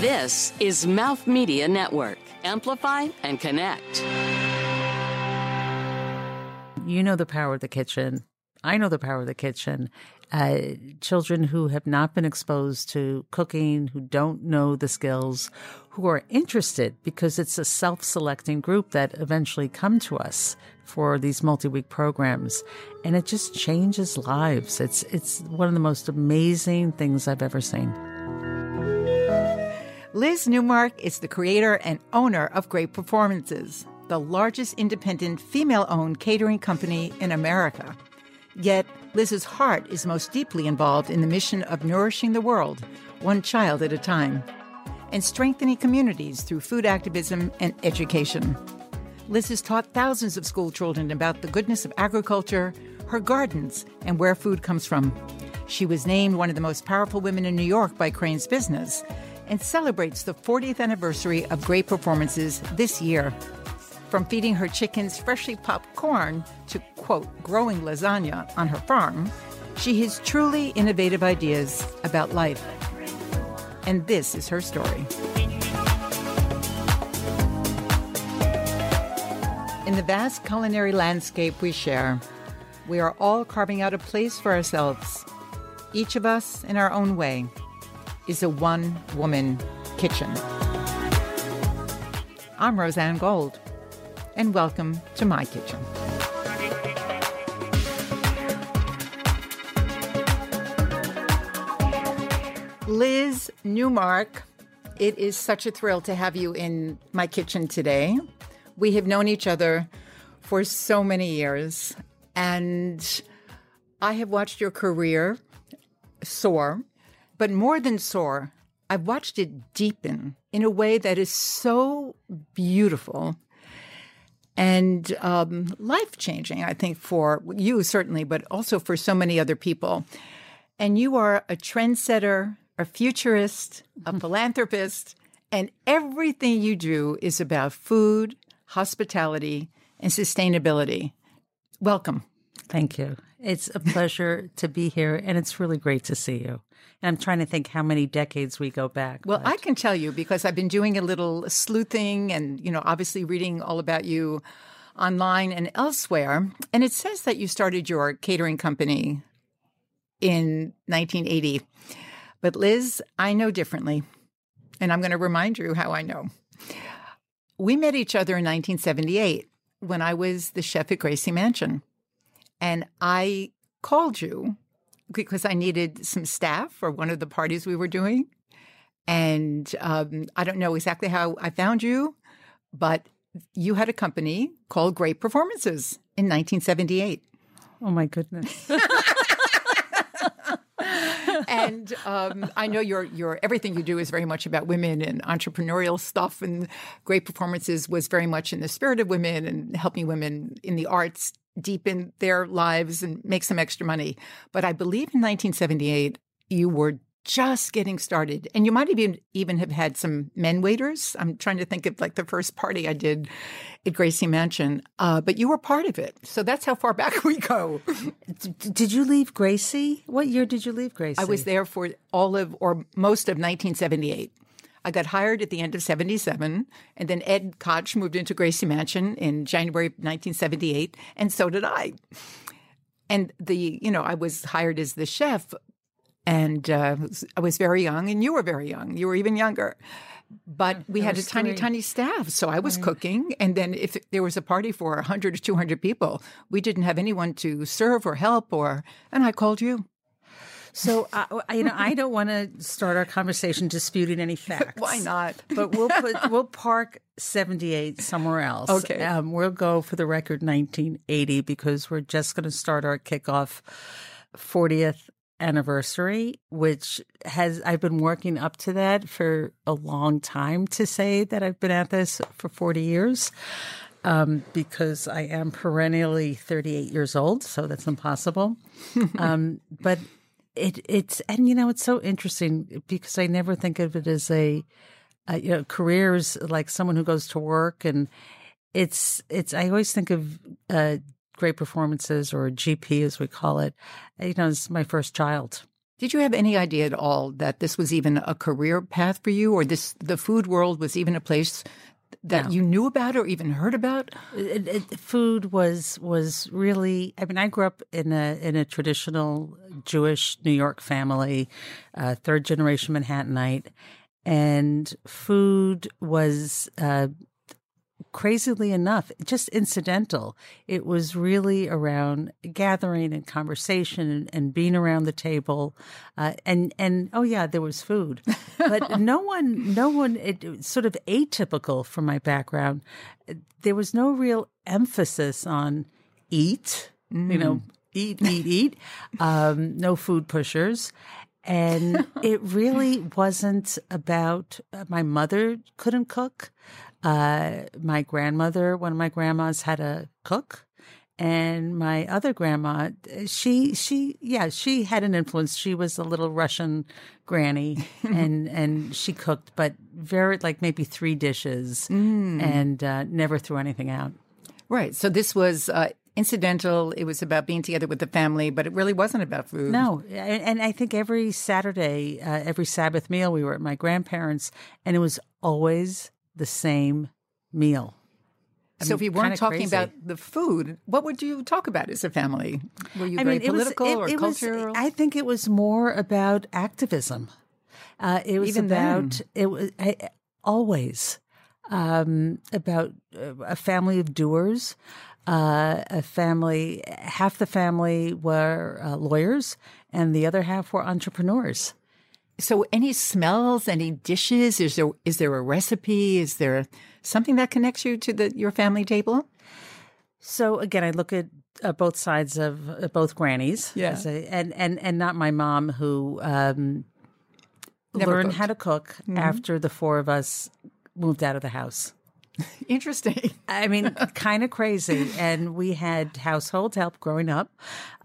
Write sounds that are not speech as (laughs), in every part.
This is Mouth Media Network. Amplify and connect. You know the power of the kitchen. I know the power of the kitchen. Uh, children who have not been exposed to cooking, who don't know the skills, who are interested because it's a self selecting group that eventually come to us for these multi week programs. And it just changes lives. It's, it's one of the most amazing things I've ever seen. Liz Neumark is the creator and owner of Great Performances, the largest independent female owned catering company in America. Yet, Liz's heart is most deeply involved in the mission of nourishing the world, one child at a time, and strengthening communities through food activism and education. Liz has taught thousands of school children about the goodness of agriculture, her gardens, and where food comes from. She was named one of the most powerful women in New York by Crain's Business and celebrates the 40th anniversary of great performances this year. From feeding her chickens freshly popped corn to, quote, growing lasagna on her farm, she has truly innovative ideas about life. And this is her story. In the vast culinary landscape we share, we are all carving out a place for ourselves, each of us in our own way, is a one woman kitchen. I'm Rozanne Gold and welcome to my kitchen. Liz Neumark, it is such a thrill to have you in my kitchen today. We have known each other for so many years, and I have watched your career soar, but more than soar, I've watched it deepen in a way that is so beautiful and um, life changing, I think, for you certainly, but also for so many other people. And you are a trendsetter, a futurist, a (laughs) philanthropist, and everything you do is about food, hospitality, and sustainability. Welcome. Thank you. It's a pleasure to be here, and it's really great to see you. And I'm trying to think how many decades we go back. Well, but- I can tell you because I've been doing a little sleuthing and, you know, obviously reading all about you online and elsewhere. And it says that you started your catering company in 1980. But Liz, I know differently. And I'm going to remind you how I know. We met each other in 1978 when I was the chef at Gracie Mansion. And I called you because I needed some staff for one of the parties we were doing. And um, I don't know exactly how I found you, but you had a company called Great Performances in 1978. oh my goodness. (laughs) and um, I know your your everything you do is very much about women and entrepreneurial stuff. And Great Performances was very much in the spirit of women and helping women in the arts deepen their lives and make some extra money. But I believe in 1978 you were just getting started, and you might even even have had some men waiters. I'm trying to think of like the first party I did at Gracie Mansion, uh, but you were part of it. So that's how far (laughs) back we go. D- did you leave Gracie? What year did you leave Gracie? I was there for all of or most of 1978. I got hired at the end of 77, and then Ed Koch moved into Gracie Mansion in January 1978, and so did I. And the, you know, I was hired as the chef, and uh, I was very young, and you were very young. You were even younger. But we had a tiny, three. tiny staff. So I was cooking. And then if there was a party for 100 or 200 people, we didn't have anyone to serve or help, or, and I called you. So, uh, I- you know, I don't want to start our conversation disputing any facts. (laughs) Why not? But we'll put we'll park seventy eight somewhere else. Okay. um, we'll go for the record nineteen eighty because we're just going to start our kickoff fortieth anniversary, which has I've been working up to that for a long time. To say that I've been at this for forty years. Um, because I am perennially 38 years old, so that's impossible. (laughs) um, but it it's and you know it's so interesting because I never think of it as a, a you know career is like someone who goes to work and it's it's I always think of uh, great performances or GP as we call it you know it's my first child. Did you have any idea at all that this was even a career path for you, or this the food world was even a place that No. you knew about or even heard about? It, it, food was was really. I mean, I grew up in a in a traditional Jewish New York family, uh, third generation Manhattanite, and food was. Uh, crazily enough, just incidental. It was really around gathering and conversation and, and being around the table, uh, and and oh yeah, there was food, but (laughs) no one, no one. It, it sort of atypical for my background. There was no real emphasis on eat. You know, eat, eat, eat. Um, no food pushers. And (laughs) it really wasn't about uh, my mother couldn't cook. Uh, my grandmother, one of my grandmas had a cook. And my other grandma, she, she, yeah, she had an influence. She was a little Russian granny (laughs) and, and she cooked, but very, like maybe three dishes and, uh, never threw anything out. Right. So this was uh, incidental. It was about being together with the family, but it really wasn't about food. No, and, and I think every Saturday, uh, every Sabbath meal, we were at my grandparents, and it was always the same meal. I So mean, if you weren't talking crazy. about the food, what would you talk about as a family? Were you I very mean, it was- political it- or it was- cultural? I think it was more about activism. Uh, it was Even about then. it was I, always um, about uh, a family of doers. Uh, a family, half the family were uh, lawyers, and the other half were entrepreneurs. So any smells, any dishes? Is there is there a recipe? Is there something that connects you to the your family table? So again, I look at uh, both sides of uh, both grannies, Yeah. a- and and and not my mom who um, Never learned cooked. Mm-hmm. how to cook after the four of us moved out of the house. (laughs) Interesting. I mean, (laughs) kind of crazy. And we had household help growing up,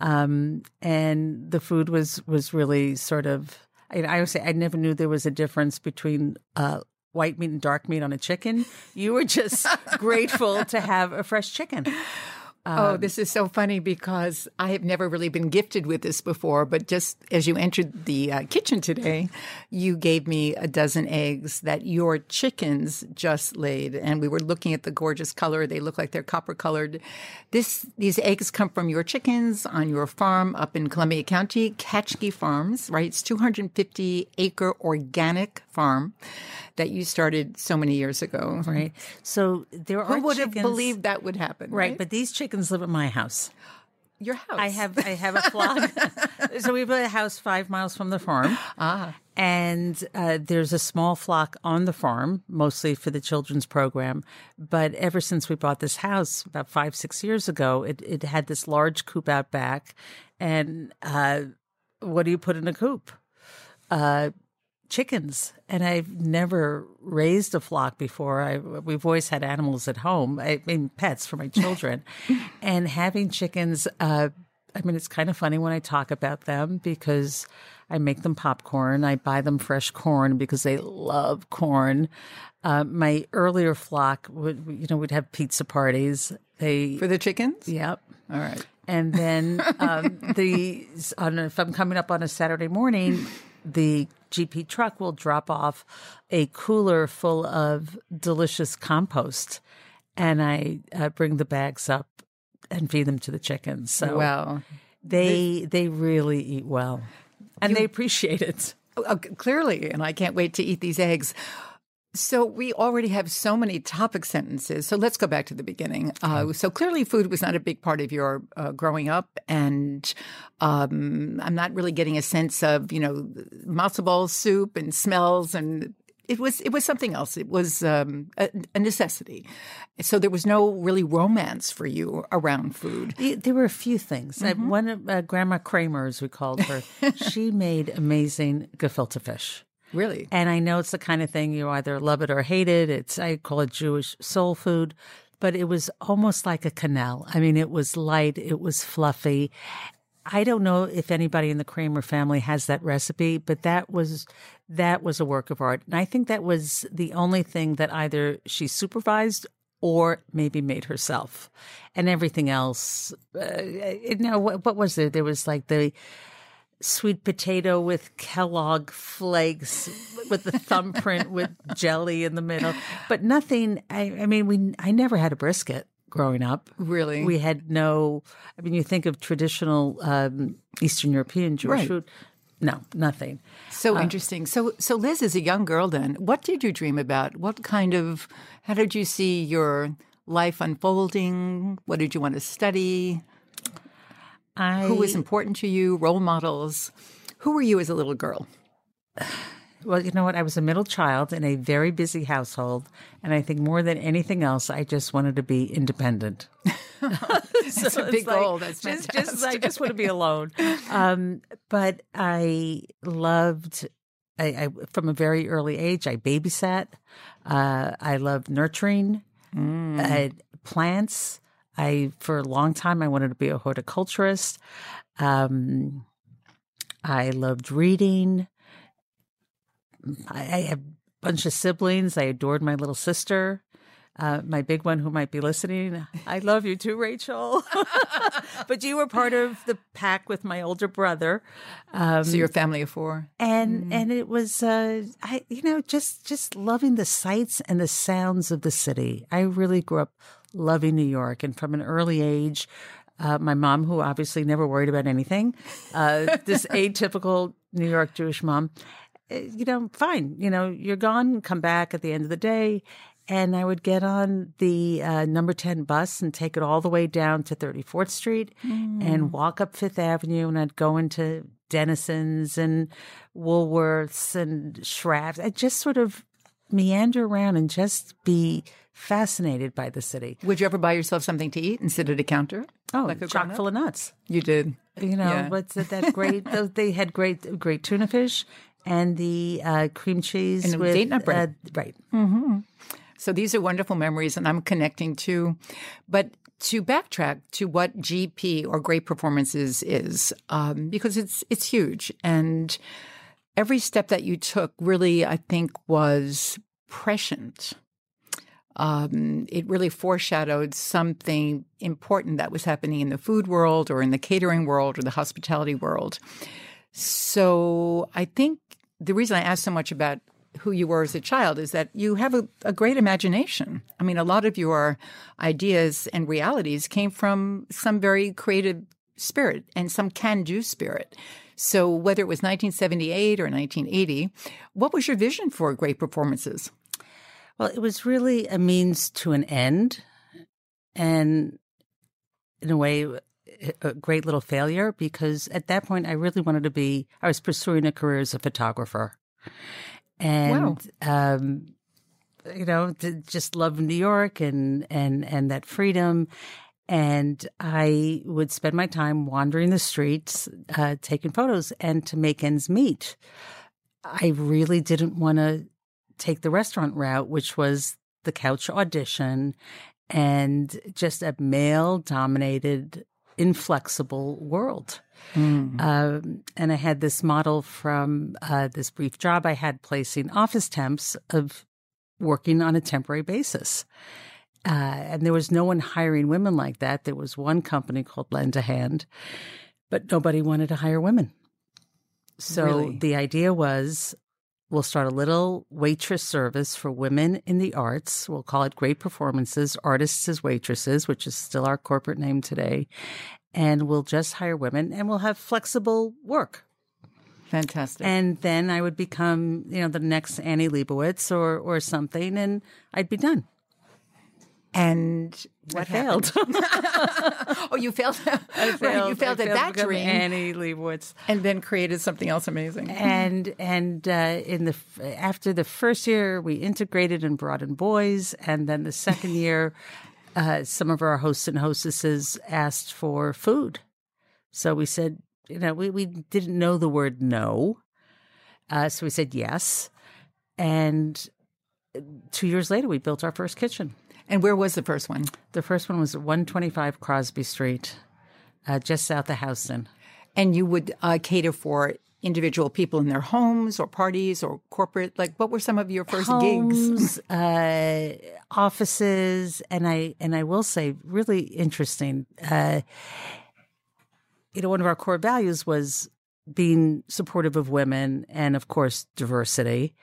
um, and the food was was really sort of. I, I always say I never knew there was a difference between. Uh, White meat and dark meat on a chicken. You were just (laughs) grateful to have a fresh chicken. Oh, this is so funny because I have never really been gifted with this before. But just as you entered the uh, kitchen today, you gave me a dozen eggs that your chickens just laid, and we were looking at the gorgeous color. They look like they're copper colored. This these eggs come from your chickens on your farm up in Columbia County, Katchkie Farms. Right, it's 250 acre organic farm that you started so many years ago. Right. So there are Who would have believed that would happen? Right, but these chickens live at my house. your house. I have I have a flock. (laughs) (laughs) so we have a house five miles from the farm. Ah. And uh, there's a small flock on the farm, mostly for the children's program. But ever since we bought this house about five, six years ago, it, it had this large coop out back. And uh, what do you put in a coop? Uh, chickens and I've never raised a flock before. I we've always had animals at home. I mean pets for my children. (laughs) and having chickens uh I mean it's kind of funny when I talk about them because I make them popcorn. I buy them fresh corn because they love corn. Uh, my earlier flock would, you know, we'd have pizza parties. They, for the chickens. yep. All right. And then (laughs) um, the on if I'm coming up on a Saturday morning, the GP truck will drop off a cooler full of delicious compost, and I uh, bring the bags up and feed them to the chickens. So Well, they they really eat well, and they appreciate it. uh, clearly, and I can't wait to eat these eggs. So we already have so many topic sentences. So let's go back to the beginning. Uh, so clearly, food was not a big part of your uh, growing up, and um, I'm not really getting a sense of you know matzo ball soup and smells and. It was it was something else. It was um, a, a necessity. So there was no really romance for you around food. There were a few things. Uh, one of uh, Grandma Kramer, as we called her, she made amazing gefilte fish. Really, And I know it's the kind of thing you either love it or hate it. It's I call it Jewish soul food, but it was almost like a quenelle. I mean, it was light, it was fluffy. I don't know if anybody in the Kramer family has that recipe, but that was that was a work of art. And I think that was the only thing that either she supervised or maybe made herself. And everything else, uh, you know, what, what was there? There was like the sweet potato with Kellogg flakes with the thumbprint with jelly in the middle, but nothing. I, I mean, we I never had a brisket growing up. Really? We had no. I mean, you think of traditional um, Eastern European Jewish Right. food. No, nothing. So interesting. So, so Liz is a young girl. Then, what did you dream about? What kind of? How did you see your life unfolding? What did you want to study? I Who was important to you? Role models? Who were you as a little girl? (sighs) Well, you know what? I was a middle child in a very busy household, and I think more than anything else, I just wanted to be independent. (laughs) (laughs) That's a big goal. That's just, just I just want to be alone. (laughs) Um, but I loved. I, I from a very early age, I babysat. Uh, I loved nurturing uh, plants. I for a long time I wanted to be a horticulturist. Um, I loved reading. I, I have a bunch of siblings. I adored my little sister. Uh, my big one who might be listening, I love you too, Rachel. (laughs) but you were part of the pack with my older brother, so you're a family of four. and and it was, uh, I you know, just just loving the sights and the sounds of the city. I really grew up loving New York, and from an early age, uh, my mom, who obviously never worried about anything, uh, (laughs) this atypical New York Jewish mom, uh, you know, fine, you know, you're gone, come back at the end of the day. And I would get on the uh, number 10 bus and take it all the way down to 34th Street and walk up Fifth Avenue. And I'd go into Denison's and Woolworths and Schrafft's. I'd just sort of meander around and just be fascinated by the city. Would you ever buy yourself something to eat and sit at a counter? Oh, Like a chock full of nuts. You did. You know, Yeah. what's that, that great? (laughs) they had great, great tuna fish and the uh, cream cheese And with date nut bread. Uh, right. So these are wonderful memories, and I'm connecting to. But to backtrack to what GP or Great Performances is, um, because it's it's huge, and every step that you took really, I think, was prescient. Um, it really foreshadowed something important that was happening in the food world, or in the catering world, or the hospitality world. So I think the reason I asked so much about who you were as a child is that you have a, a great imagination. I mean, a lot of your ideas and realities came from some very creative spirit and some can do spirit. So, whether it was 1978 or 1980, what was your vision for great performances? Well, it was really a means to an end, and in a way, a great little failure because at that point, I really wanted to be. I was pursuing a career as a photographer, and um, you know, just love New York and and and that freedom. And I would spend my time wandering the streets, uh, taking photos, and to make ends meet. I really didn't want to take the restaurant route, which was the couch audition and just a male dominated, inflexible world. Um, and I had this model from uh, this brief job I had placing office temps of working on a temporary basis. Uh, and there was no one hiring women like that. There was one company called Lend a Hand, but nobody wanted to hire women. So Really? the idea was we'll start a little waitress service for women in the arts. We'll call it Great Performances, Artists as Waitresses, which is still our corporate name today. And we'll just hire women and we'll have flexible work. Fantastic. And then I would become, you know, the next Annie Leibovitz or or something, and I'd be done. And what failed. (laughs) oh, you failed. (laughs) I Right, you failed I at that dream, Annie Leibovitz. and then created something else amazing. and and uh, in the after the first year we integrated and brought in boys and then the second (laughs) year uh, some of our hosts and hostesses asked for food so we said you know we, we didn't know the word no uh, so we said yes and two years later we built our first kitchen And where was the first one? the first one was 125 crosby street uh, just south of houston And you would uh, cater for individual people in their homes or parties or corporate. Like, what were some of your first gigs? uh, offices, and I and I will say, really interesting. Uh, you know, one of our core values was being supportive of women and, of course, diversity.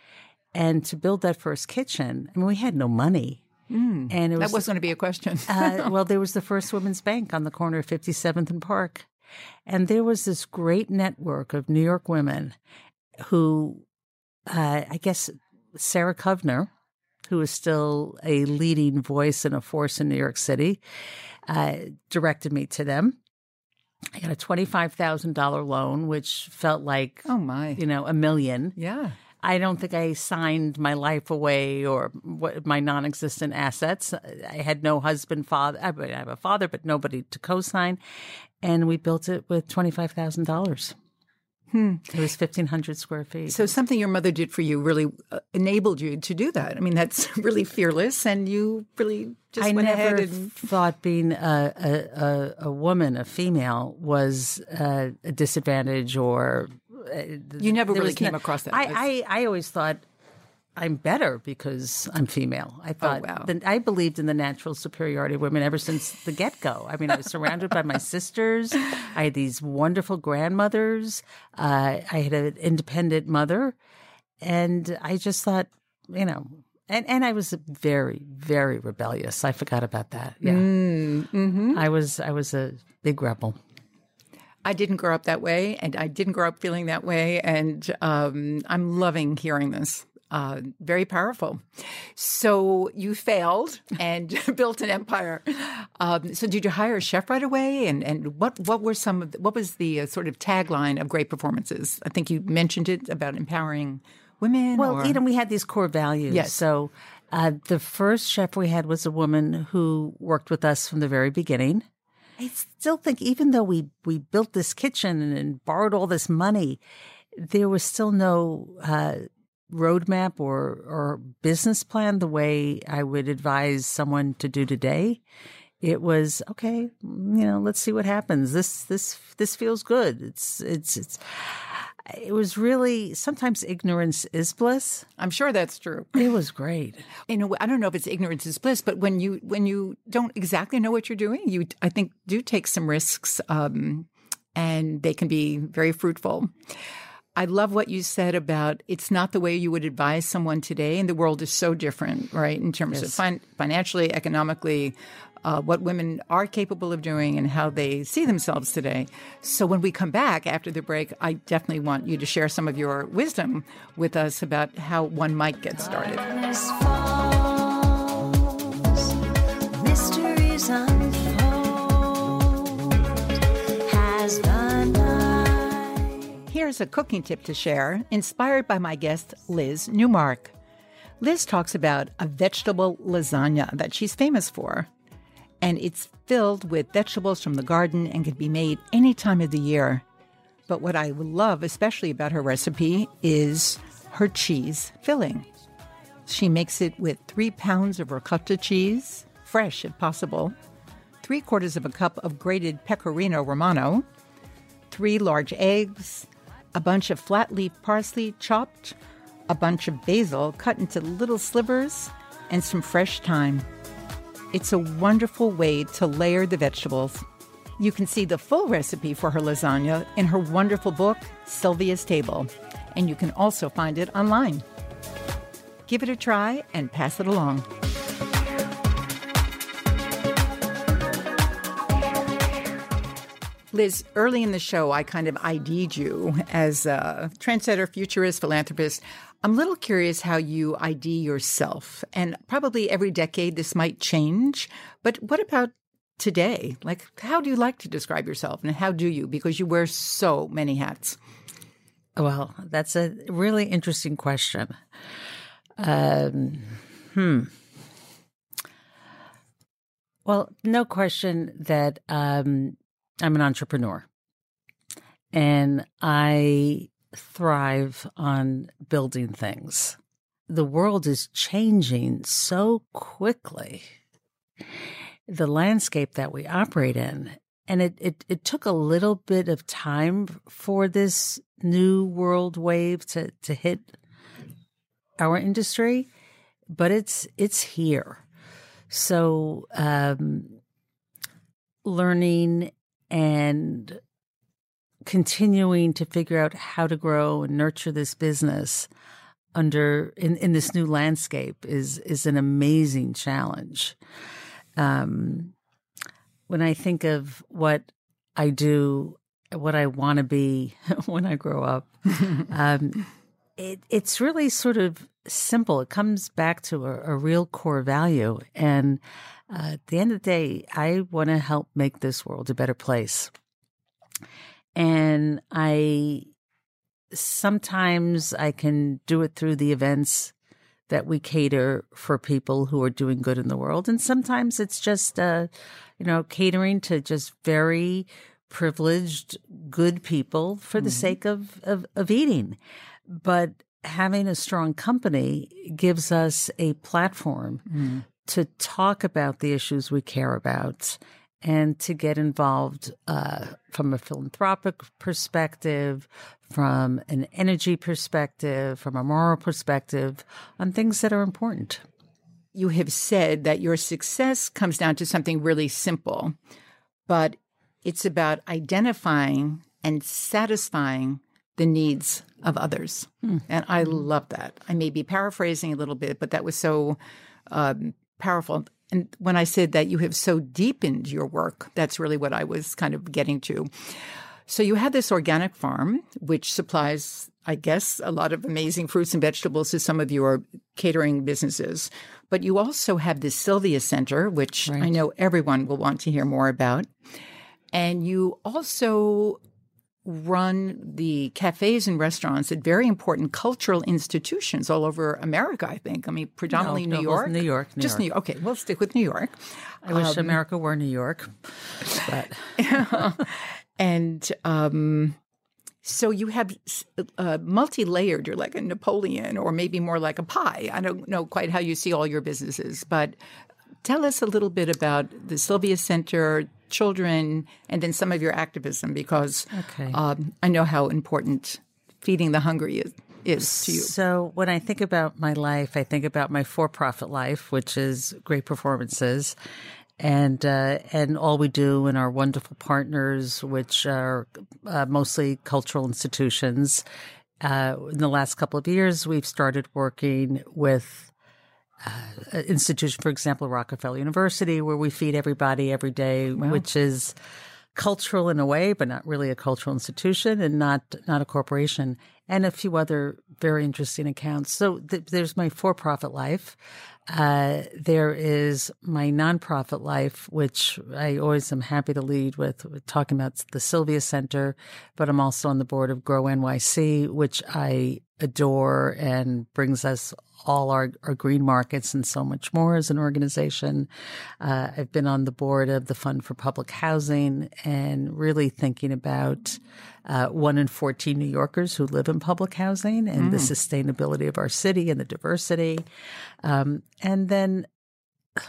And to build that first kitchen, I mean, we had no money. Mm, and it was, that was going to be a question. (laughs) uh, well, there was the first women's bank on the corner of 57th and Park. And there was this great network of New York women who, uh, I guess, Sarah Kovner, who is still a leading voice and a force in New York City, uh, directed me to them. I got a $25,000 loan, which felt like, oh my, you know, a million. Yeah. I don't think I signed my life away or what, my non existent assets. I had no husband, father. I have a father, but nobody to co sign. And we built it with $25,000. Hmm. It was 1,500 square feet. So, something your mother did for you really uh, enabled you to do that. I mean, that's (laughs) really fearless, and you really just I went never ahead and. thought being a, a, a, a woman, a female, was a disadvantage or. Uh, you never really came no, across that. I, I, I always thought I'm better because I'm female. I oh, thought oh, wow. I believed in the natural superiority of women ever since the get go. I mean, I was surrounded by my sisters. I had these wonderful grandmothers. Uh, I had an independent mother, and I just thought, you know, and and I was very very rebellious. I forgot about that. Yeah, mm, mm-hmm. I was I was a big rebel. I didn't grow up that way, and I didn't grow up feeling that way, and um, I'm loving hearing this uh, very powerful. So you failed and (laughs) built an empire. Um, so did you hire a chef right away? And and what what were some of the, what was the uh, sort of tagline of great performances? I think you mentioned it about empowering women. Well, or... you know, we had these core values. Yes. So uh, the first chef we had was a woman who worked with us from the very beginning. I still think, even though we we built this kitchen and, and borrowed all this money, there was still no uh, roadmap or or business plan the way I would advise someone to do today. It was okay, you know, let's see what happens. This this this feels good. It's it's it's it was really sometimes ignorance is bliss. I'm sure that's true. It was great. You know, I don't know if it's ignorance is bliss, but when you when you don't exactly know what you're doing, you I think do take some risks, um, and they can be very fruitful. I love what you said about it's not the way you would advise someone today, and the world is so different, right? In terms yes. of fin- financially, economically, uh, what women are capable of doing and how they see themselves today. So, when we come back after the break, I definitely want you to share some of your wisdom with us about how one might get started. Here's a cooking tip to share, inspired by my guest, Liz Neumark. Liz talks about a vegetable lasagna that she's famous for. And it's filled with vegetables from the garden and can be made any time of the year. But what I love especially about her recipe is her cheese filling. She makes it with three pounds of ricotta cheese, fresh if possible, three quarters of a cup of grated pecorino romano, three large eggs, a bunch of flat leaf parsley chopped, a bunch of basil cut into little slivers, and some fresh thyme. It's a wonderful way to layer the vegetables. You can see the full recipe for her lasagna in her wonderful book, Sylvia's Table, and you can also find it online. Give it a try and pass it along. Liz, early in the show, I kind of ID'd you as a trendsetter, futurist, philanthropist. I'm a little curious how you ID yourself. And probably every decade this might change. But what about today? Like, how do you like to describe yourself? And how do you? Because you wear so many hats. Well, that's a really interesting question. Um, hmm. Well, no question that um, I'm an entrepreneur and I thrive on building things. The world is changing so quickly. The landscape that we operate in. And it, it, it took a little bit of time for this new world wave to, to hit our industry, but it's it's here. So um, learning and continuing to figure out how to grow and nurture this business under in, in this new landscape is is an amazing challenge. Um, when I think of what I do, what I want to be (laughs) when I grow up, (laughs) um, it, it's really sort of simple. It comes back to a, a real core value, and uh, at the end of the day, I want to help make this world a better place. And I sometimes I can do it through the events that we cater for people who are doing good in the world. And sometimes it's just, uh, you know, catering to just very privileged, good people for the mm-hmm. sake of, of, of eating. But having a strong company gives us a platform mm-hmm. to talk about the issues we care about and to get involved uh, from a philanthropic perspective, from an energy perspective, from a moral perspective on things that are important. You have said that your success comes down to something really simple, but it's about identifying and satisfying the needs of others. Mm. And I love that. I may be paraphrasing a little bit, but that was so um, powerful. And when I said that you have so deepened your work, that's really what I was kind of getting to. So you had this organic farm, which supplies, I guess, a lot of amazing fruits and vegetables to some of your catering businesses. But you also have the Sylvia Center, which right. I know everyone will want to hear more about. And you also run the cafes and restaurants at very important cultural institutions all over America, I think. I mean, predominantly no, New York. New York. New Just York. New York. Okay, we'll stick with New York. I wish um, America were New York. But. (laughs) and um, so you have uh, multi layered, you're like a Napoleon or maybe more like a pie. I don't know quite how you see all your businesses, but tell us a little bit about the Sylvia Center, children, and then some of your activism because okay. um, I know how important feeding the hungry is, is to you. So when I think about my life, I think about my for-profit life, which is great performances, and uh, and all we do and our wonderful partners, which are uh, mostly cultural institutions. Uh, in the last couple of years, we've started working with uh, institution, for example, Rockefeller University, where we feed everybody every day, wow. which is cultural in a way, but not really a cultural institution and not not a corporation, and a few other very interesting accounts. So th- there's my for-profit life. Uh, there is my nonprofit life, which I always am happy to lead with, with talking about the Sylvia Center, but I'm also on the board of Grow NYC, which I adore and brings us all our, our green markets and so much more as an organization. Uh, I've been on the board of the Fund for Public Housing and really thinking about uh, one in 14 New Yorkers who live in public housing and mm. the sustainability of our city and the diversity. Um, and then a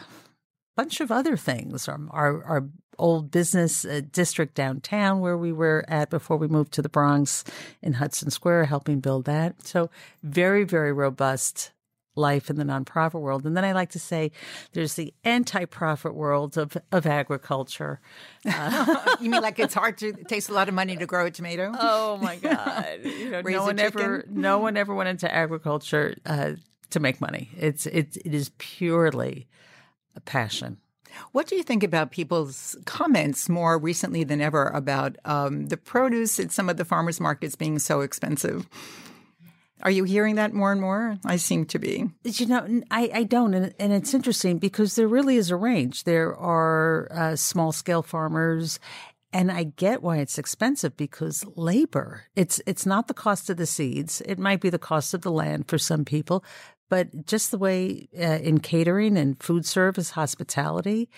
bunch of other things. Our, our, our old business uh, district downtown where we were at before we moved to the Bronx in Hudson Square, helping build that. So very, very robust life in the nonprofit world. And then I like to say there's the anti-profit world of, of agriculture. Uh, (laughs) you mean like it's hard to it takes a lot of money to grow a tomato? Oh my God. You know, (laughs) no one ever no one ever went into agriculture uh, to make money. It's it, it is purely a passion. What do you think about people's comments more recently than ever about um, the produce at some of the farmers markets being so expensive? Are you hearing that more and more? I seem to be. You know, I, I don't. And, and it's interesting because there really is a range. There are uh, small scale farmers and I get why it's expensive because labor. It's it's not the cost of the seeds. It might be the cost of the land for some people, but just the way uh, in catering and food service, hospitality,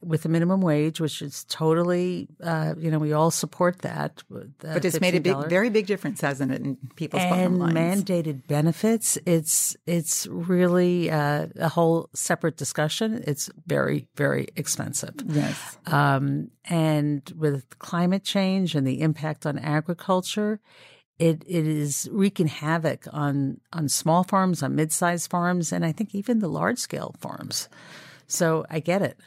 with the minimum wage, which is totally, uh, you know, we all support that. but it's $15. made a big, very big difference, hasn't it, in people's and mandated benefits. It's it's really uh, a whole separate discussion. It's very very expensive. Yes. Um, and with climate change and the impact on agriculture, it it is wreaking havoc on on small farms, on mid sized farms, and I think even the large scale farms. So I get it.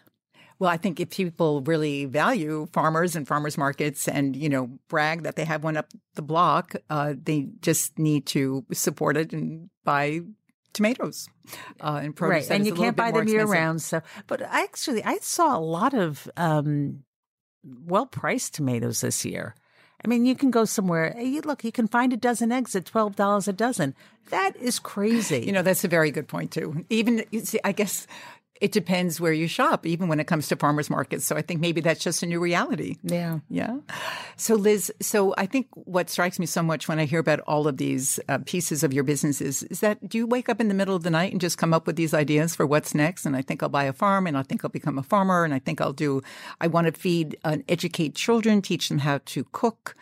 Well, I think if people really value farmers and farmers markets and, you know, brag that they have one up the block, uh, they just need to support it and buy tomatoes uh, and produce. Right. And you can't buy them year round. So, but I actually, I saw a lot of um, well priced tomatoes this year. I mean, you can go somewhere. Eh, you look, you can find a dozen eggs at twelve dollars a dozen. That is crazy. You know, that's a very good point too. Even you see, I guess it depends where you shop, even when it comes to farmers markets. So I think maybe that's just a new reality. Yeah. Yeah. So, Liz, so I think what strikes me so much when I hear about all of these uh, pieces of your businesses is that do you wake up in the middle of the night and just come up with these ideas for what's next? And I think I'll buy a farm and I think I'll become a farmer and I think I'll do, I want to feed and educate children, teach them how to cook.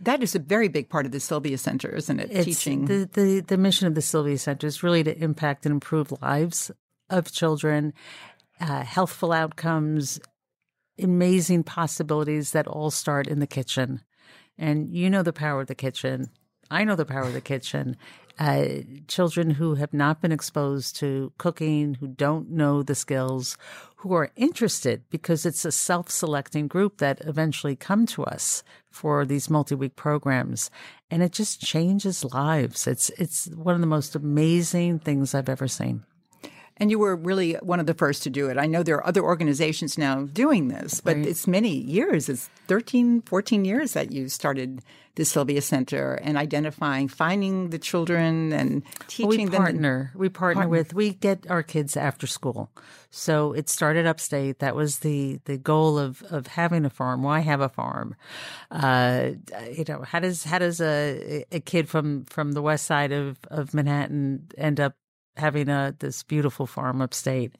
That is a very big part of the Sylvia Center, isn't it? It's Teaching. The, the, the mission of the Sylvia Center is really to impact and improve lives of children, uh, healthful outcomes, amazing possibilities that all start in the kitchen. And you know the power of the kitchen. I know the power of the kitchen. Uh, children who have not been exposed to cooking, who don't know the skills, who are interested because it's a self selecting group that eventually come to us for these multi week programs. And it just changes lives. It's, it's one of the most amazing things I've ever seen. And you were really one of the first to do it. I know there are other organizations now doing this, but right. it's many years. It's 13, 14 years that you started the Sylvia Center and identifying, finding the children and teaching well, we them. Partner. we partner, partner with, we get our kids after school. So it started upstate. That was the, the goal of, of having a farm. Why have a farm? Uh, you know, how does, how does a, a kid from, from the west side of, of Manhattan end up having a this beautiful farm upstate.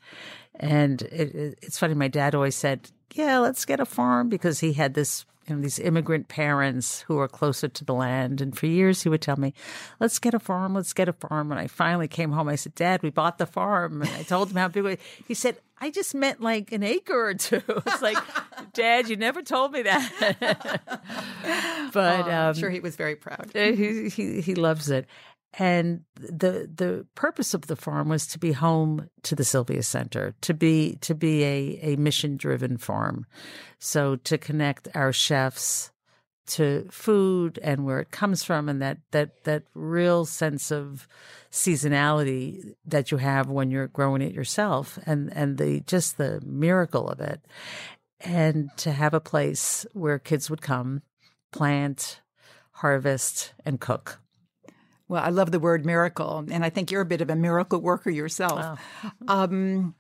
And it, it, it's funny. My dad always said, "Yeah, let's get a farm," because he had this you know, these immigrant parents who are closer to the land. And for years, he would tell me, let's get a farm, let's get a farm. And I finally came home. I said, Dad, we bought the farm. And I told him how big it He said, I just meant like an acre or two. (laughs) It's like, Dad, you never told me that. (laughs) but oh, um, I'm sure he was very proud. he, he, he loves it. And the the purpose of the farm was to be home to the Sylvia Center, to be to be a, a mission driven farm. So to connect our chefs to food and where it comes from and that that that real sense of seasonality that you have when you're growing it yourself and and the just the miracle of it. And to have a place where kids would come, plant, harvest, and cook well, I love the word miracle, and I think you're a bit of a miracle worker yourself. Wow. (laughs) um,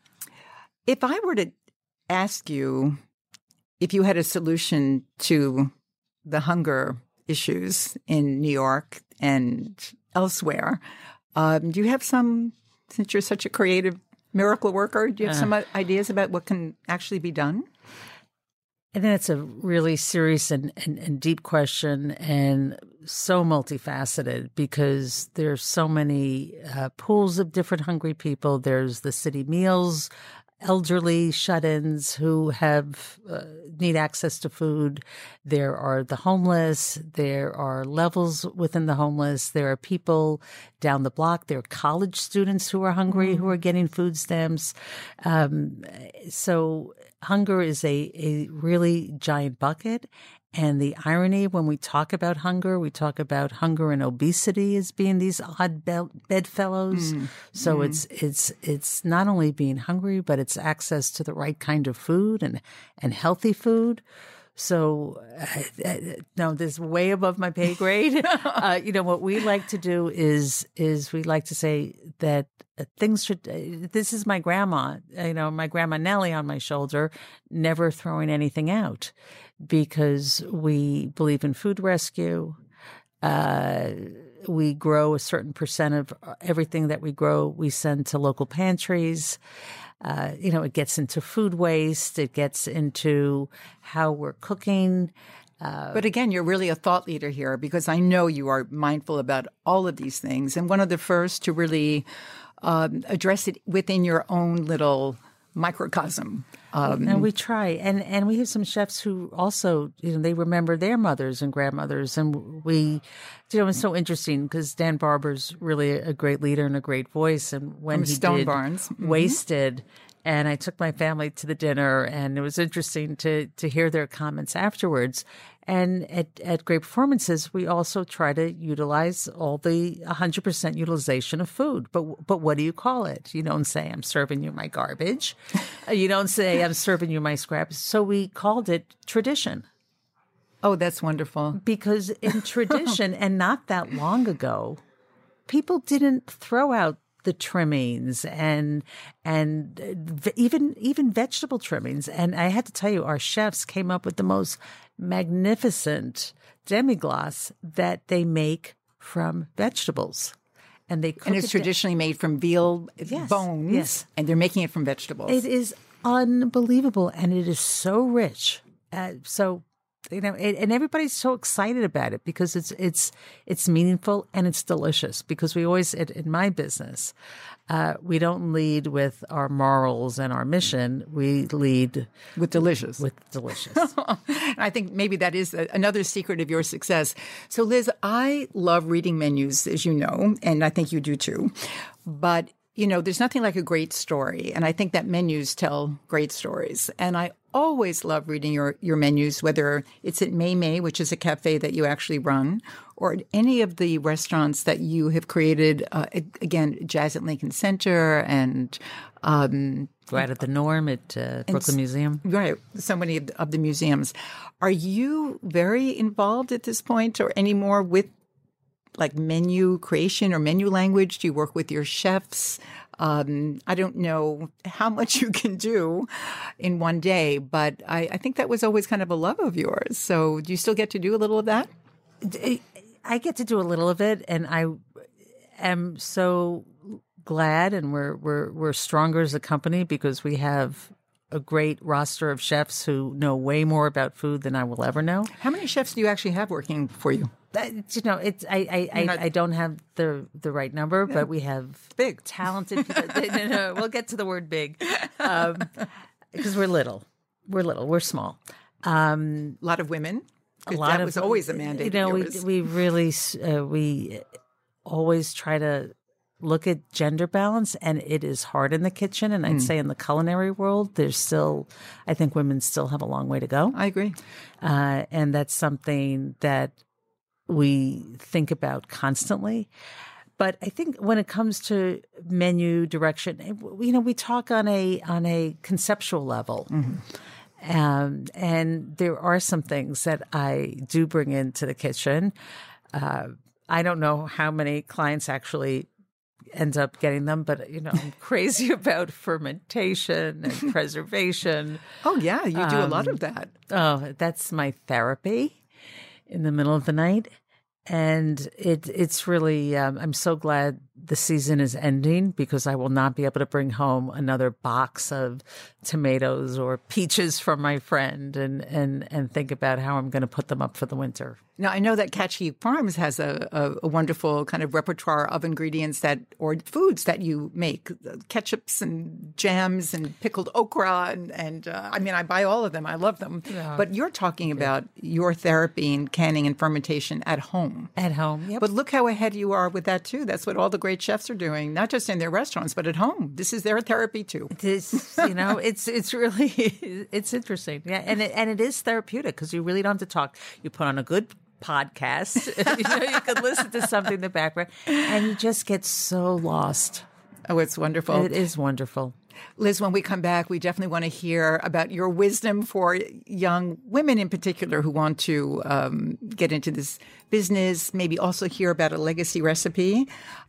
if I were to ask you if you had a solution to the hunger issues in New York and elsewhere, um, do you have some, since you're such a creative miracle worker, do you have uh, some ideas about what can actually be done? I think it's a really serious and, and, and, deep question and so multifaceted because there's so many uh, pools of different hungry people. There's the city meals, elderly shut-ins who have uh, need access to food. There are the homeless. There are levels within the homeless. There are people down the block. There are college students who are hungry who are getting food stamps. Um, so hunger is a, a really giant bucket. And the irony when we talk about hunger, we talk about hunger and obesity as being these odd bedfellows. Mm. So mm. it's it's it's not only being hungry, but it's access to the right kind of food and and healthy food. So, uh, uh, no, this way above my pay grade. (laughs) uh, you know what we like to do is is we like to say that uh, things should. Uh, this is my grandma. You know, my grandma Nellie on my shoulder, never throwing anything out, because we believe in food rescue. Uh, we grow a certain percent of everything that we grow. We send to local pantries. Uh, you know, it gets into food waste. It gets into how we're cooking. Uh, but again, you're really a thought leader here because I know you are mindful about all of these things, and one of the first to really um, address it within your own little microcosm. Um, and we try, and and we have some chefs who also, you know, they remember their mothers and grandmothers, and we, you know, it's so interesting because Dan Barber's really a great leader and a great voice, and when he Stone did Barns. Mm-hmm. Wasted, and I took my family to the dinner, and it was interesting to to hear their comments afterwards. And at, at Great Performances, we also try to utilize all the 100% utilization of food. But but what do you call it? You don't say I'm serving you my garbage. (laughs) you don't say I'm serving you my scraps. So we called it tradition Oh, that's wonderful. because in (laughs) tradition and not that long ago people didn't throw out the trimmings and and uh, even even vegetable trimmings and i had to tell you our chefs came up with the most magnificent demi-glace that they make from vegetables and they cook And it's it traditionally made from veal Yes, bones, yes. and they're making it from vegetables. It is unbelievable, and it is so rich. Uh, so you know, it, and everybody's so excited about it because it's it's it's meaningful and it's delicious. Because we always in, in my business, uh, we don't lead with our morals and our mission. We lead with delicious. with delicious. (laughs) I think maybe that is a- another secret of your success. So, Liz, I love reading menus, as you know, and I think you do too. But, you know, there's nothing like a great story. And I think that menus tell great stories. And I always love reading your, your menus, whether it's at Mae Mae, which is a cafe that you actually run, or at any of the restaurants that you have created. Uh, again, Jazz at Lincoln Center and um, out at the Norm at uh, Brooklyn Museum. Right. So many of the, of the museums. Are you very involved at this point or any more with like menu creation or menu language? Do you work with your chefs? Um, I don't know how much you can do in one day, but I, I think that was always kind of a love of yours. So do you still get to do a little of that? I get to do a little of it, and I am so glad, and we're we're we're stronger as a company because we have a great roster of chefs who know way more about food than I will ever know. How many chefs do you actually have working for you? That, you know, it's I I, I, not- I don't have the the right number, but we have Big. talented. people. no, no, we'll get to the word big (laughs) because we're little. We're little. We're small. Um, A lot of women. a lot that of was always a mandate. You know, we we really uh, we always try to look at gender balance, and it is hard in the kitchen. And. I'd say in the culinary world, there's still, I think women still have a long way to go, I agree. uh, and that's something that we think about constantly. But I think when it comes to menu direction, you know, we talk on a on a conceptual level. Um, and there are some things that I do bring into the kitchen. Uh, I don't know how many clients actually end up getting them, but you know, I'm (laughs) crazy about fermentation and (laughs) preservation. Oh, yeah. You do a lot Um, of that. Oh, that's my therapy in the middle of the night. And it it's really um, I'm so glad the season is ending because I will not be able to bring home another box of tomatoes or peaches from my friend and and and think about how I'm going to put them up for the winter. Now I know that Katchkie Farms has a, a, a wonderful kind of repertoire of ingredients that or foods that you make, uh, ketchups and jams and pickled okra and and uh, I mean I buy all of them. I love them. But you're talking about your therapy and canning and fermentation at home. At home, yep. But look how ahead you are with that too. That's what all the great chefs are doing, not just in their restaurants, but at home. This is their therapy too. this you know (laughs) it's it's really it's interesting yeah and it, and it is therapeutic because you really don't have to talk you put on a good podcast (laughs) you know you can listen to something in the background and you just get so lost Oh, it's wonderful. it is wonderful Liz, when we come back, we definitely want to hear about your wisdom for young women in particular who want to um, get into this business, maybe also hear about a legacy recipe.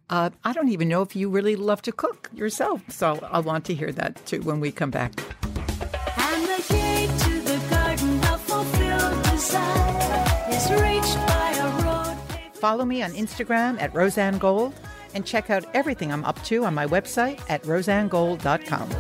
Uh, I don't even know if you really love to cook yourself, so I'll want to hear that too when we come back. And the gate to the garden of fulfilled desire is reached by a road paved Follow me on Instagram at Rozanne Gold and check out everything I'm up to on my website at rozannegold.com.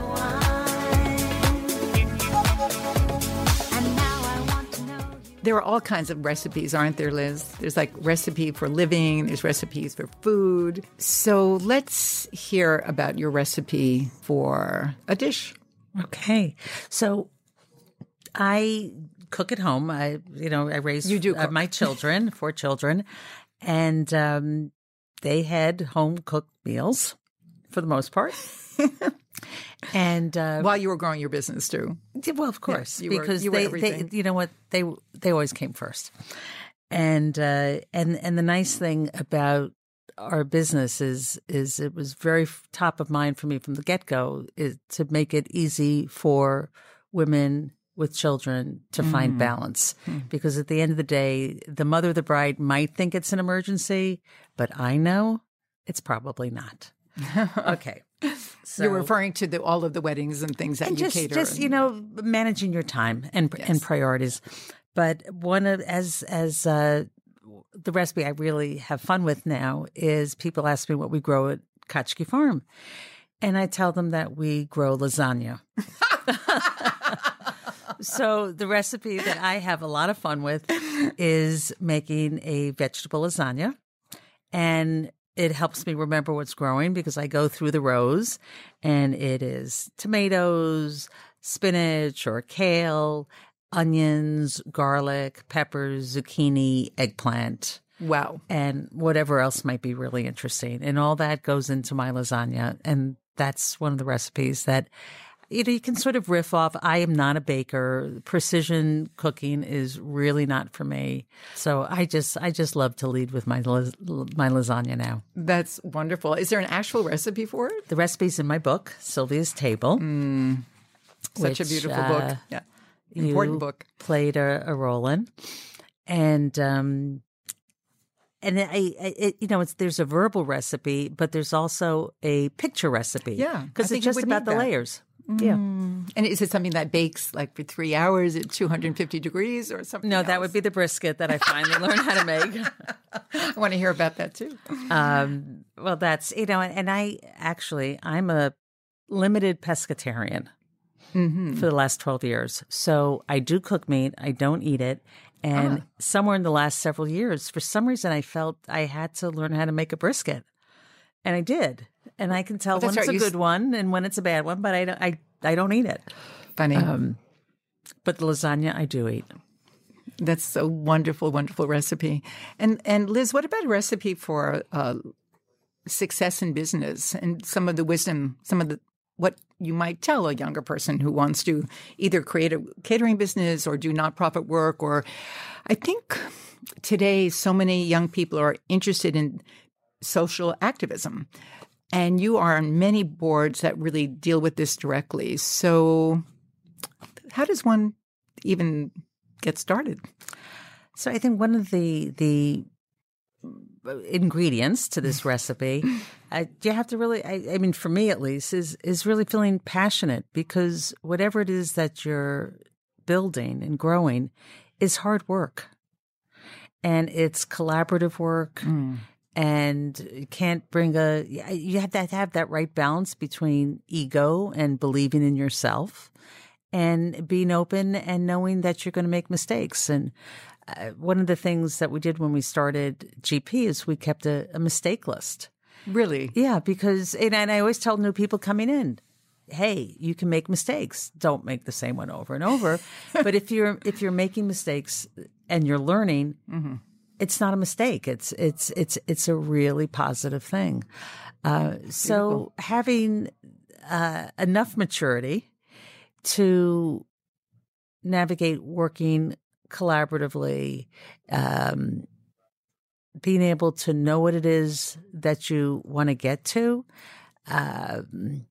And now I want to know you. There are all kinds of recipes, aren't there, Liz? There's like recipe for living, there's recipes for food. So let's hear about your recipe for a dish. okay so i cook at home i you know i raise You do uh, my children four children and um they had home cooked meals for the most part. (laughs) And uh, While you were growing your business too. Yeah, well, of course, you were- because you were they, they, you know what, they they always came first, and uh, and and the nice thing about our business is is it was very top of mind for me from the get go is to make it easy for women with children to Mm. find balance. Because at the end of the day the mother of the bride might think it's an emergency but i know it's probably not. (laughs) Okay. So You're referring to the, all of the weddings and things that and you just cater. just and- you know managing your time and and priorities. But one of as as uh the recipe i really have fun with now is people ask me what we grow at Katchkie farm. And i tell them that we grow lasagna (laughs) (laughs) so the recipe that i have a lot of fun with is making a vegetable lasagna and it helps me remember what's growing because I go through the rows and it is tomatoes, spinach or kale, onions, garlic, peppers, zucchini, eggplant, Wow. and whatever else might be really interesting. And all that goes into my lasagna. And that's one of the recipes that you know you can sort of riff off. I am not a baker. Precision cooking is really not for me. So I just I just love to lead with my my lasagna now. That's wonderful. Is there an actual recipe for it? The recipe's in my book, Sylvia's Table. Such a beautiful uh, book. Yeah. Important book. Played a, a role in, and um, and I, I it, you know, it's there's a verbal recipe, but there's also a picture recipe. Yeah, because it's just about the that. layers. Yeah. And is it something that bakes like for three hours at 250 degrees or something? No, that would be the brisket that I finally learned how to make. (laughs) I want to hear about that too. Um, well, that's you know, and I actually I'm a limited pescatarian Mm-hmm. for the last twelve years. So I do cook meat. I don't eat it. And Ah. somewhere in the last several years, for some reason, I felt I had to learn how to make a brisket, and I did. And I can tell Well, when it's right. a good one and when it's a bad one. But I don't. I I don't eat it. Funny. Um, but the lasagna I do eat. That's a wonderful, wonderful recipe. And and Liz, what about a recipe for uh, success in business and some of the wisdom, some of the what you might tell a younger person who wants to either create a catering business or do nonprofit work or I think today so many young people are interested in social activism. And you are on many boards that really deal with this directly. So how does one even get started? So I think one of the the ingredients to this recipe, uh, you have to really. I, I mean, for me at least, is is really feeling passionate because whatever it is that you're building and growing is hard work, and it's collaborative work. And can't bring a. You have to have that right balance between ego and believing in yourself, and being open and knowing that you're going to make mistakes. And uh, one of the things that we did when we started GP is we kept a, a mistake list. Really? Yeah, because and, and I always tell new people coming in, hey, you can make mistakes. Don't make the same one over and over. (laughs) but if you're if you're making mistakes and you're learning, it's not a mistake. It's it's it's it's a really positive thing. Uh, so having uh, enough maturity to navigate working collaboratively, um, being able to know what it is that you want to get to, um,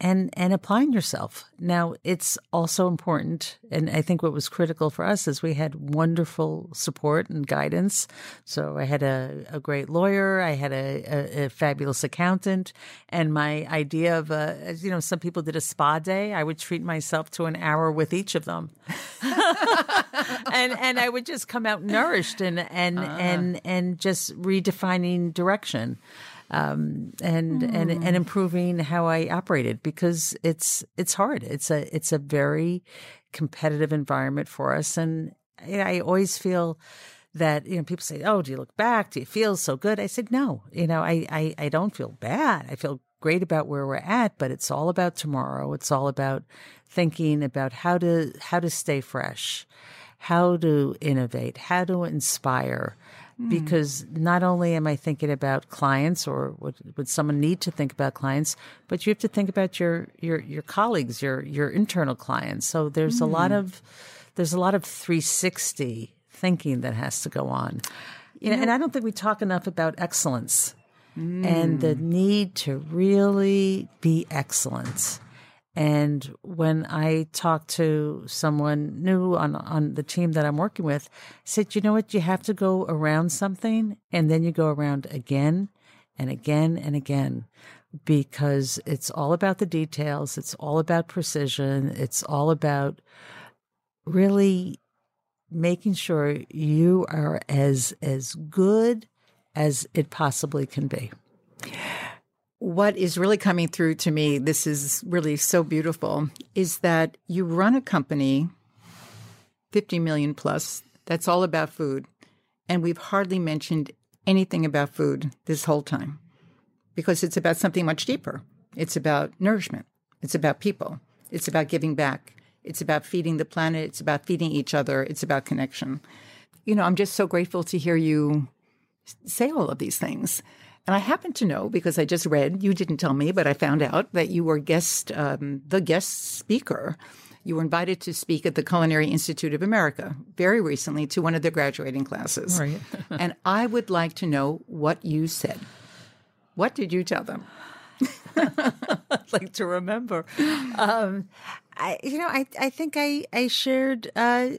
and and applying yourself. Now, it's also important, and I think what was critical for us is we had wonderful support and guidance. So I had a, a great lawyer, I had a, a, a fabulous accountant, and my idea of a, as you know, some people did a spa day. I would treat myself to an hour with each of them (laughs) and and I would just come out nourished and and uh-huh. and and just redefining direction, um, and and and improving how I operated because it's it's hard. It's a it's a very competitive environment for us, and I I always feel that you know people say, "Oh, do you look back? Do you feel so good?" I said, "No, you know, I I, I don't feel bad. I feel." great about where we're at but it's all about tomorrow it's all about thinking about how to how to stay fresh how to innovate, how to inspire, Mm. because not only am I thinking about clients or would, would someone need to think about clients, but you have to think about your your your colleagues, your your internal clients. So there's a lot mm. of there's a lot of 360 thinking that has to go on. You know, and I don't think we talk enough about excellence and the mm. need to really be excellent. And when I talk to someone new on on the team that I'm working with, I said, you know what, you have to go around something and then you go around again and again and again because it's all about the details, it's all about precision, it's all about really making sure you are as as good as it possibly can be. What is really coming through to me, this is really so beautiful, is that you run a company, 50 million plus, that's all about food. And we've hardly mentioned anything about food this whole time because it's about something much deeper. It's about nourishment, it's about people, it's about giving back, it's about feeding the planet, it's about feeding each other, it's about connection. You know, I'm just so grateful to hear you say all of these things. And I happen to know because I just read, you didn't tell me, but I found out that you were guest, um, the guest speaker. You were invited to speak at the Culinary Institute of America very recently to one of their graduating classes. Right. (laughs) and I would like to know what you said. What did you tell them? I'd (laughs) like to remember. Um, I, you know, I, I think I, I shared uh,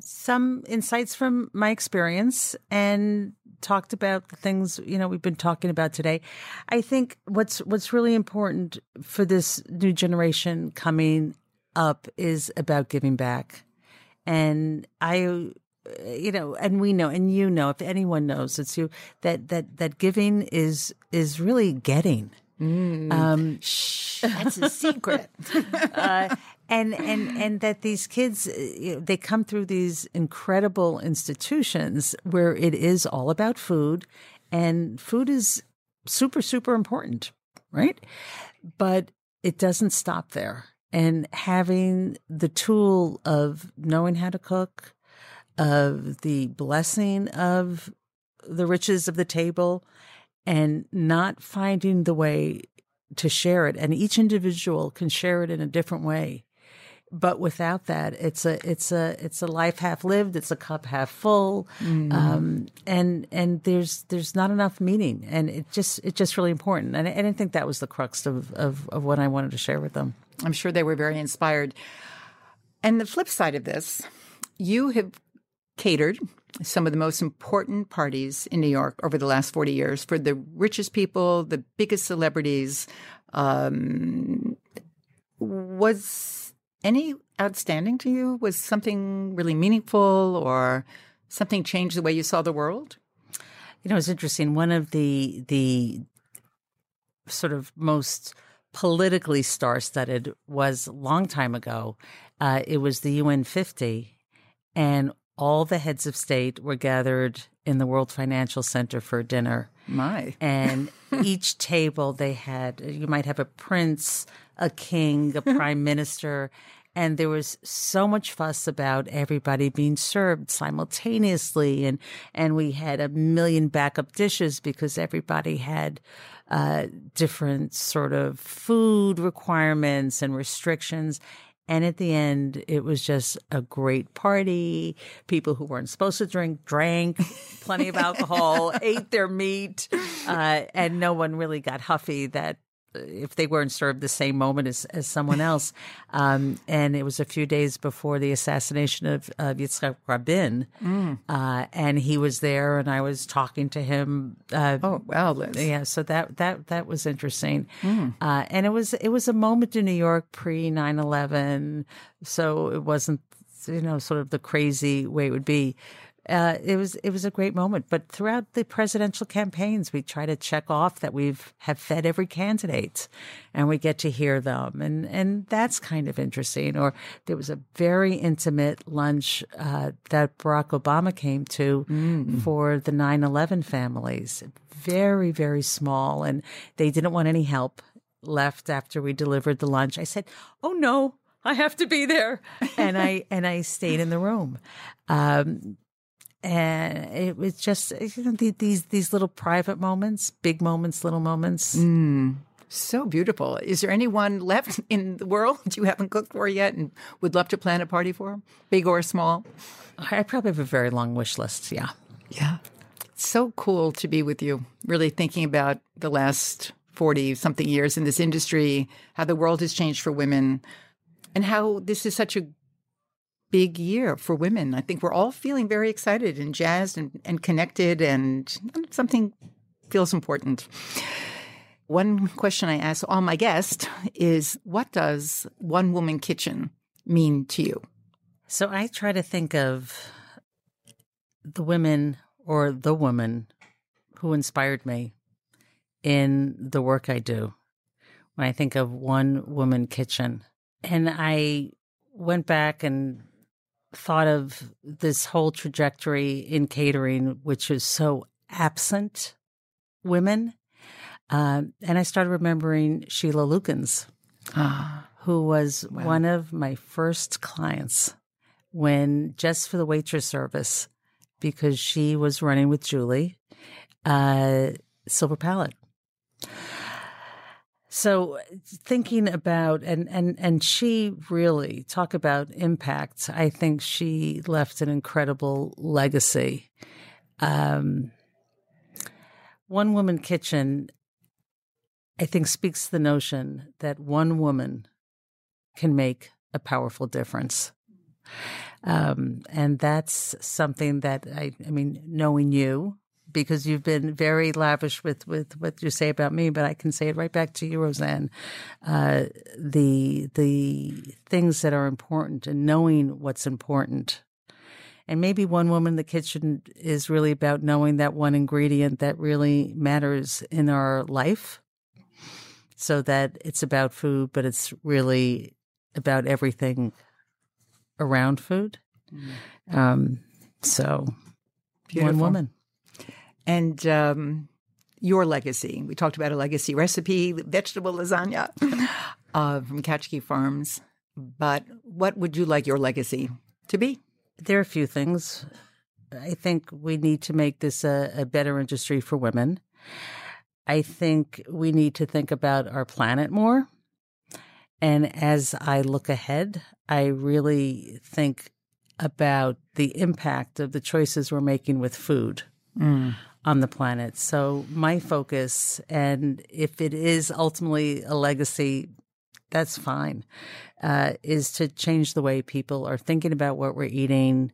some insights from my experience and talked about the things you know we've been talking about today. I think what's what's really important for this new generation coming up is about giving back, and I you know and we know and you know if anyone knows it's you that that that giving is is really getting um Shh, That's a secret. (laughs) uh, and (gasps) and and that these kids uh, you know, they come through these incredible institutions where it is all about food and food is super super important right? But it doesn't stop there. And having the tool of knowing how to cook of the blessing of the riches of the table and not finding the way to share it. And each individual can share it in a different way but without that it's a it's a it's a life half lived it's a cup half full. Um, and and there's there's not enough meaning. And it just it's just really important. And I, and I think that was the crux of, of of what I wanted to share with them. I'm sure they were very inspired. And the flip side of this, you have catered some of the most important parties in New York over the last 40 years for the richest people, the biggest celebrities. Um, was any outstanding to you? Was something really meaningful or something changed the way you saw the world? You know, it's interesting. One of the the sort of most politically star-studded was a long time ago. Uh, it was the UN 50, and all the heads of state were gathered in the World Financial Center for dinner. My. And (laughs) each table they had, you might have a prince, a king, a (laughs) prime minister. And there was so much fuss about everybody being served simultaneously. And, and we had a million backup dishes because everybody had, uh, different sort of food requirements and restrictions. And at the end, it was just a great party. People who weren't supposed to drink drank plenty of (laughs) alcohol, ate their meat, uh, and no one really got huffy that if they weren't served the same moment as, as someone else. (laughs) Um, and it was a few days before the assassination of, of Yitzhak Rabin. Uh, and he was there, and I was talking to him. Uh, Oh, wow, Liz. yeah, so that that that was interesting, uh, and it was it was a moment in New York pre 9-11, so it wasn't you know sort of the crazy way it would be. Uh, it was it was a great moment, but throughout the presidential campaigns, we try to check off that we've have fed every candidate, and we get to hear them, and and that's kind of interesting. Or there was a very intimate lunch uh, that Barack Obama came to for the 9/11 families, very very small, and they didn't want any help left after we delivered the lunch. I said, "Oh no, I have to be there," (laughs) and I and I stayed in the room. Um, and it was just you know, these these little private moments, big moments, little moments. Mm. So beautiful. Is there anyone left (laughs) in the world you haven't cooked for yet and would love to plan a party for, big or small? I probably have a very long wish list. Yeah. Yeah. It's so cool to be with you, really thinking about the last 40 something years in this industry, how the world has changed for women, and how this is such a big year for women. I think we're all feeling very excited and jazzed and, and connected, and something feels important. One question I ask all my guests is what does one woman kitchen mean to you? So I try to think of the women or the woman who inspired me in the work I do when I think of one woman kitchen. And I went back and thought of this whole trajectory in catering, which is so absent women. Um, and I started remembering Sheila Lukins, Ah, who was one of my first clients when just for the waitress service, because she was running with Julie, uh, Silver Palate. So thinking about and and and she really talk about impact. I think she left an incredible legacy. Um, one woman kitchen, I think, speaks the notion that one woman can make a powerful difference. Um, and that's something that I, I mean, knowing you, because you've been very lavish with, with what you say about me, but I can say it right back to you, Rozanne. Uh, the, the things that are important and knowing what's important. And maybe one woman in the kitchen is really about knowing that one ingredient that really matters in our life so that it's about food, but it's really about everything around food. Um, so, Beautiful. one woman. And um, your legacy. We talked about a legacy recipe, vegetable lasagna (laughs) uh, from Katchkie Farms. But what would you like your legacy to be? There are a few things. I think we need to make this a, a better industry for women. I think we need to think about our planet more. And as I look ahead, I really think about the impact of the choices we're making with food on the planet. So, my focus, and if it is ultimately a legacy, that's fine, uh, is to change the way people are thinking about what we're eating,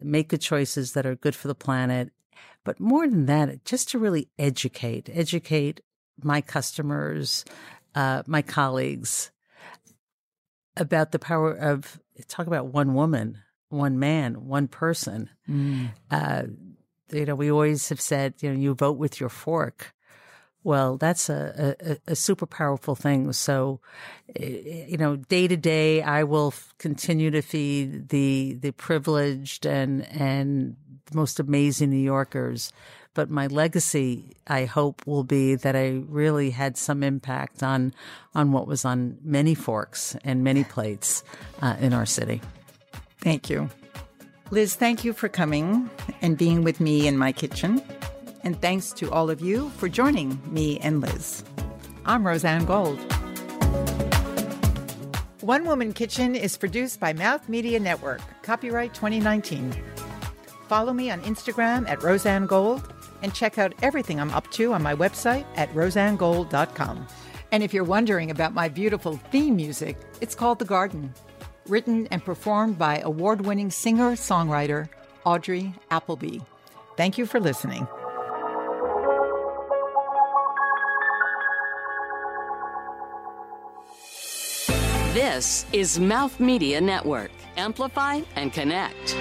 make good choices that are good for the planet. But more than that, just to really educate, educate my customers, uh, my colleagues about the power of talk about one woman, one man, one person. Uh, you know, we always have said, you know, you vote with your fork. Well, that's a, a, a super powerful thing. So, eh, you know, day to day, I will f- continue to feed the the privileged and and most amazing New Yorkers. But my legacy, I hope, will be that I really had some impact on on what was on many forks and many plates uh, in our city. Thank you. Liz, thank you for coming and being with me in my kitchen. And thanks to all of you for joining me and Liz. I'm Rozanne Gold. One Woman Kitchen is produced by Mouth Media Network, copyright 2019. Follow me on Instagram at Rozanne Gold and check out everything I'm up to on my website at rozannegold.com. And if you're wondering about my beautiful theme music, it's called The Garden, written and performed by award winning singer songwriter Audrey Appleby. Thank you for listening. This is Mouth Media Network. Amplify and connect.